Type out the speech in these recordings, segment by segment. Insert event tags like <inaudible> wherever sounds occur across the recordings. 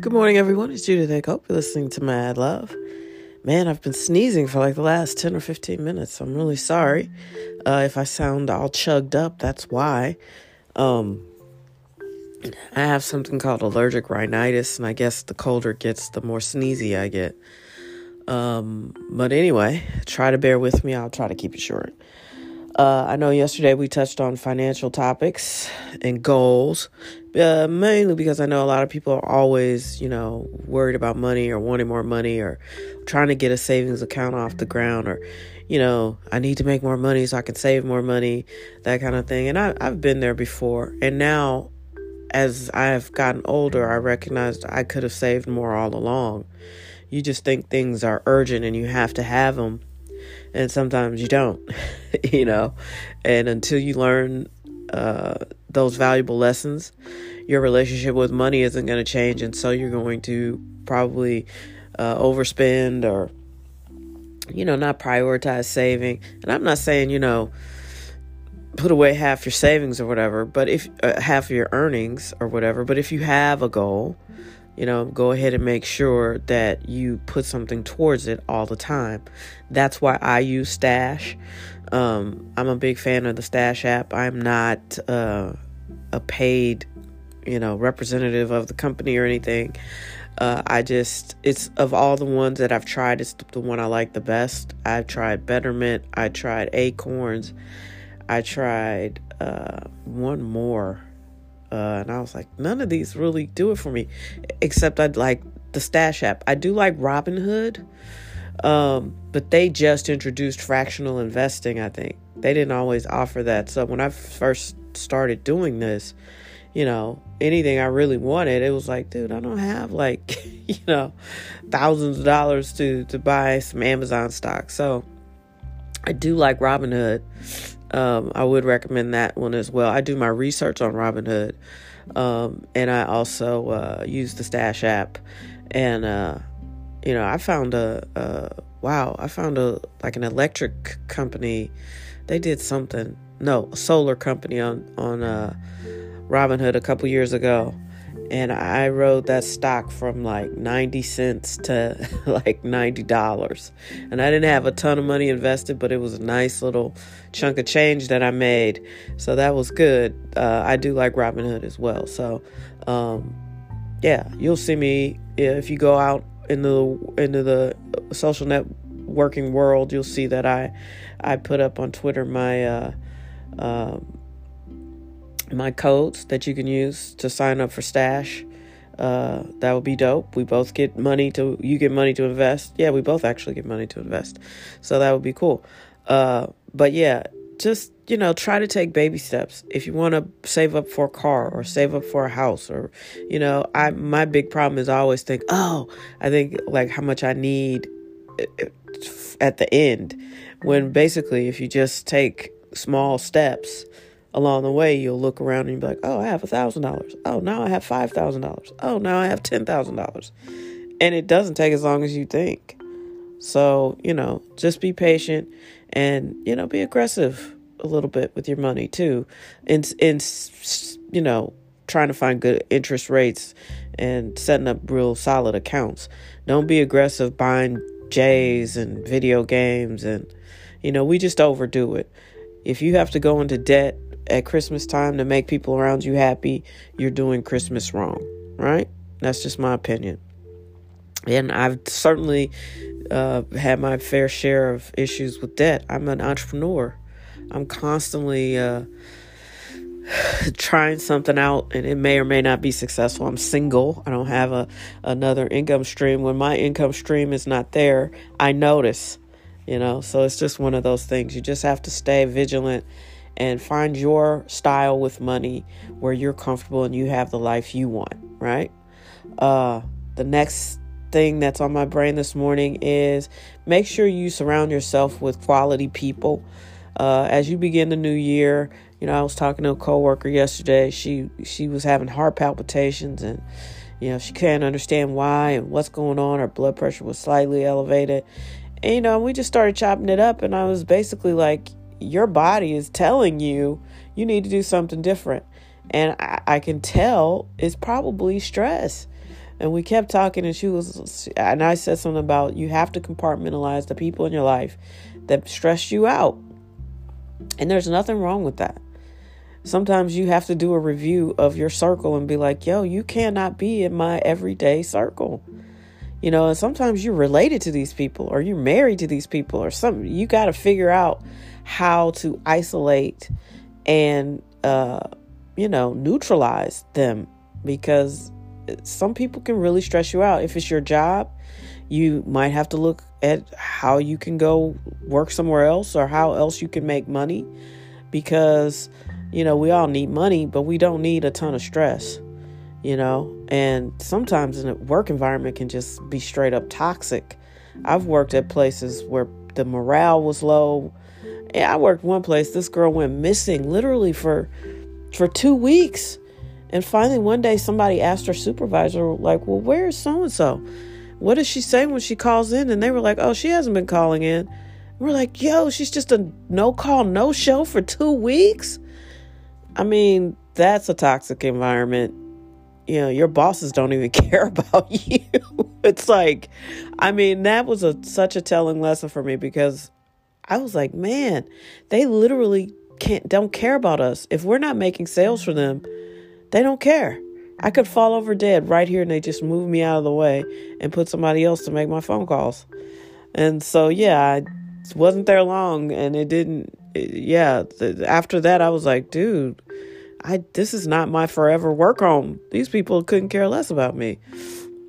Good morning, everyone. It's Judith Hope. You're listening to Mad Love. Man, I've been sneezing for like the last 10 or 15 minutes. I'm really sorry. Uh, if I sound all chugged up, that's why. Um, I have something called allergic rhinitis, and I guess the colder it gets, the more sneezy I get. Um, but anyway, try to bear with me. I'll try to keep it short. Uh, I know yesterday we touched on financial topics and goals, uh, mainly because I know a lot of people are always, you know, worried about money or wanting more money or trying to get a savings account off the ground or, you know, I need to make more money so I can save more money, that kind of thing. And I, I've been there before. And now, as I've gotten older, I recognized I could have saved more all along. You just think things are urgent and you have to have them and sometimes you don't, <laughs> you know. And until you learn uh, those valuable lessons, your relationship with money isn't going to change, and so you're going to probably uh, overspend or, you know, not prioritize saving. And I'm not saying, you know, put away half your savings or whatever, but if uh, half of your earnings or whatever, but if you have a goal, you know, go ahead and make sure that you put something towards it all the time. That's why I use Stash. Um, I'm a big fan of the Stash app. I'm not uh, a paid, you know, representative of the company or anything. Uh, I just, it's of all the ones that I've tried, it's the one I like the best. I've tried Betterment, I tried Acorns, I tried uh, one more uh, and I was like, none of these really do it for me, except I'd like the Stash app. I do like Robinhood, um, but they just introduced fractional investing. I think they didn't always offer that. So when I first started doing this, you know, anything I really wanted, it was like, dude, I don't have like, <laughs> you know, thousands of dollars to to buy some Amazon stock. So I do like Robinhood. Um, I would recommend that one as well. I do my research on Robinhood, um, and I also uh, use the Stash app. And uh, you know, I found a, a wow, I found a like an electric company. They did something, no, a solar company on on uh, Robinhood a couple years ago, and I rode that stock from like 90 cents to <laughs> like $90. And I didn't have a ton of money invested, but it was a nice little chunk of change that I made. So that was good. Uh, I do like Robinhood as well. So, um, yeah, you'll see me if you go out into the, into the social networking world, you'll see that I, I put up on Twitter my, uh, um, my codes that you can use to sign up for Stash. Uh, that would be dope. We both get money to you get money to invest. Yeah, we both actually get money to invest, so that would be cool. Uh, but yeah, just you know, try to take baby steps. If you want to save up for a car or save up for a house, or you know, I my big problem is I always think, oh, I think like how much I need uh, at the end, when basically if you just take small steps along the way, you'll look around and be like, oh, I have a thousand dollars. Oh, now I have five thousand dollars. Oh, now I have ten thousand dollars. And it doesn't take as long as you think. So, you know, just be patient and, you know, be aggressive a little bit with your money too. And, and you know, trying to find good interest rates and setting up real solid accounts. Don't be aggressive buying J's and video games and, you know, we just overdo it. If you have to go into debt at Christmas time to make people around you happy, you're doing Christmas wrong, right? That's just my opinion. And I've certainly uh, had my fair share of issues with debt. I'm an entrepreneur. I'm constantly uh, <sighs> trying something out, and it may or may not be successful. I'm single. I don't have a another income stream. When my income stream is not there, I notice. You know, so it's just one of those things. You just have to stay vigilant and find your style with money where you're comfortable and you have the life you want, right? Uh, the next thing that's on my brain this morning is make sure you surround yourself with quality people. Uh, as you begin the new year, you know, I was talking to a coworker yesterday. She she was having heart palpitations and you know, she can't understand why and what's going on. Her blood pressure was slightly elevated. And you know, we just started chopping it up and I was basically like, your body is telling you you need to do something different. And I, I can tell it's probably stress. And we kept talking, and she was, and I said something about you have to compartmentalize the people in your life that stress you out. And there's nothing wrong with that. Sometimes you have to do a review of your circle and be like, yo, you cannot be in my everyday circle. You know, and sometimes you're related to these people or you're married to these people or something. You got to figure out how to isolate and, uh, you know, neutralize them because some people can really stress you out. If it's your job, you might have to look at how you can go work somewhere else or how else you can make money because, you know, we all need money, but we don't need a ton of stress you know? And sometimes in a work environment can just be straight up toxic. I've worked at places where the morale was low. Yeah i worked one place this girl went missing literally for for two weeks. And finally one day somebody asked her supervisor like well where's so and so what does she say when she calls in? And they were like oh she hasn't been calling in. We're like yo she's just a no call no show for two weeks? I mean that's a toxic environment you know your bosses don't even <laughs> care about you. It's like i mean that was a such a telling lesson for me because i was like man they literally can't don't care about us. If we're not making sales for them they don't care. I could fall over dead right here and they just move me out of the way and put somebody else to make my phone calls. And so yeah i wasn't there long and it didn't yeah after that i was like dude I this is not my forever work home. These people couldn't care less about me.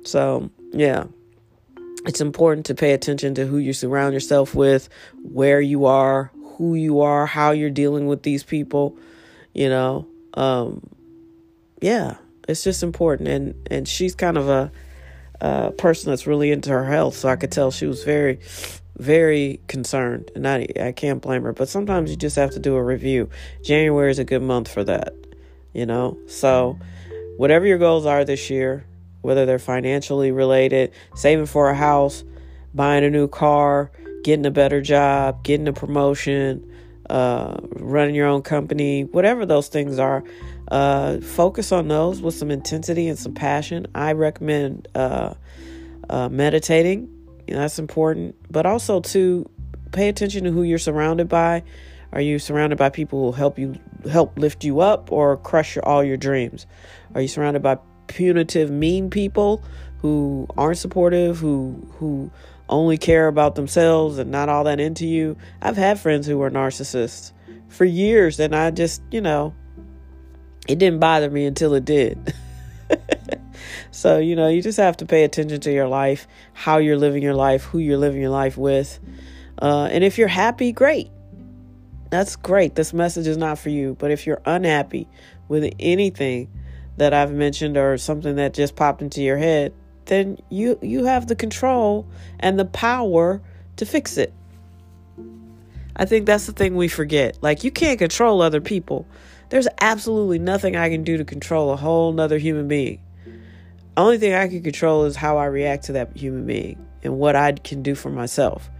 So, yeah. It's important to pay attention to who you surround yourself with, where you are, who you are, how you're dealing with these people, you know. Um yeah, it's just important and and she's kind of a a person that's really into her health, so I could tell she was very very concerned and I, I can't blame her but sometimes you just have to do a review january is a good month for that you know? So, whatever your goals are this year, whether they're financially related, saving for a house, buying a new car, getting a better job, getting a promotion, uh, running your own company, whatever those things are, uh, focus on those with some intensity and some passion. I recommend uh, uh meditating. That's important, but also to pay attention to who you're surrounded by are you surrounded by people who help you help lift you up or crush your, all your dreams? Are you surrounded by punitive, mean people who aren't supportive, who who only care about themselves and not all that into you? I've had friends who were narcissists for years and I just, you know, it didn't bother me until it did. <laughs> so, you know, you just have to pay attention to your life, how you're living your life, who you're living your life with. Uh, and if you're happy, great that's great. This message is not for you. But if you're unhappy with anything that I've mentioned or something that just popped into your head, then you you have the control and the power to fix it. I think that's the thing we forget. Like you can't control other people. There's absolutely nothing I can do to control a whole nother human being. Only thing I can control is how I react to that human being and what I can do for myself.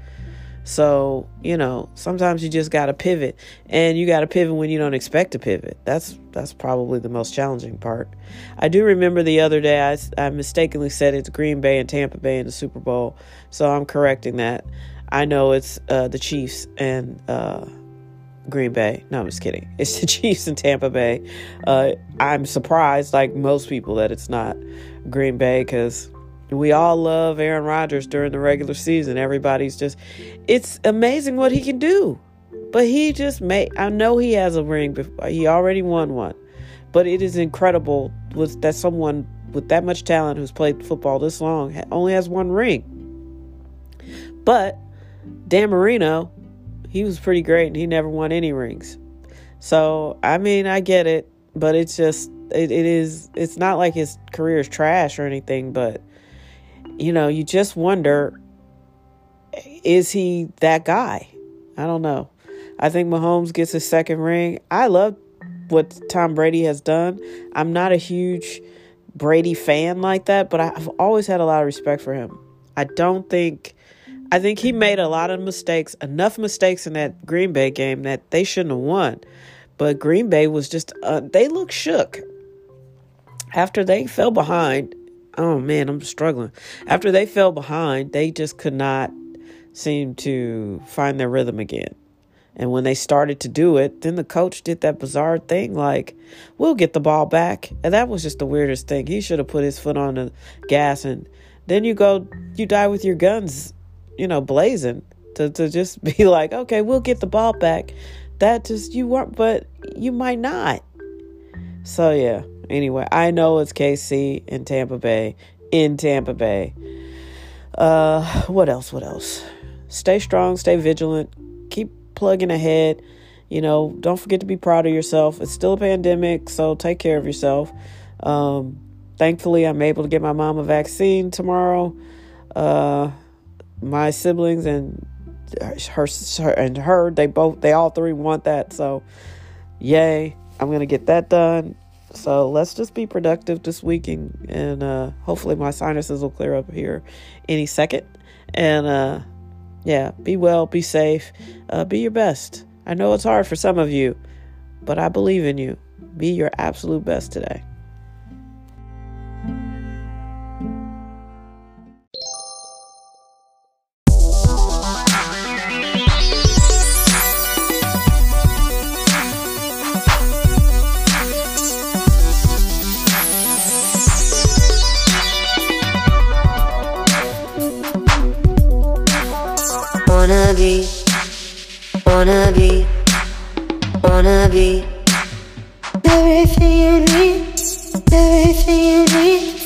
So, you know, sometimes you just got to pivot and you got to pivot when you don't expect to pivot. That's that's probably the most challenging part. I do remember the other day I, I mistakenly said it's Green Bay and Tampa Bay in the Super Bowl. So I'm correcting that. I know it's uh, the Chiefs and uh, Green Bay. No, I'm just kidding. It's the <laughs> Chiefs and Tampa Bay. Uh, I'm surprised, like most people, that it's not Green Bay because we all love Aaron Rodgers during the regular season. Everybody's just, it's amazing what he can do. But he just made, I know he has a ring, before, he already won one. But it is incredible with that someone with that much talent who's played football this long only has one ring. But Dan Marino, he was pretty great and he never won any rings. So, I mean, I get it, but it's just, it, it is, it's not like his career is trash or anything, but you know, you just wonder is he that guy? I don't know. I think Mahomes gets a second ring. I love what Tom Brady has done. I'm not a huge Brady fan like that, but I've always had a lot of respect for him. I don't think I think he made a lot of mistakes, enough mistakes in that Green Bay game that they shouldn't have won. But Green Bay was just uh, they looked shook after they fell behind oh man, I'm struggling. After they fell behind, they just could not seem to find their rhythm again. And when they started to do it, then the coach did that bizarre thing like, we'll get the ball back. And that was just the weirdest thing. He should have put his foot on the gas and then you go, you die with your guns, you know, blazing to, to just <laughs> be like, okay, we'll get the ball back. That just, you weren't, but you might not. So yeah, anyway, I know it's KC in Tampa Bay, in Tampa Bay. Uh, what else? What else? Stay strong, stay vigilant, keep plugging ahead. You know, don't forget to be proud of yourself. It's still a pandemic, so take care of yourself. Um, thankfully, I'm able to get my mom a vaccine tomorrow. Uh, my siblings and her, her and her, they both, they all three want that. So, yay! I'm gonna get that done. So let's just be productive this week, and, and uh, hopefully my sinuses will clear up here any second. And uh, yeah, be well, be safe, uh, be your best. I know it's hard for some of you, but I believe in you. Be your absolute best today. Wanna be, wanna be everything you need, everything you need.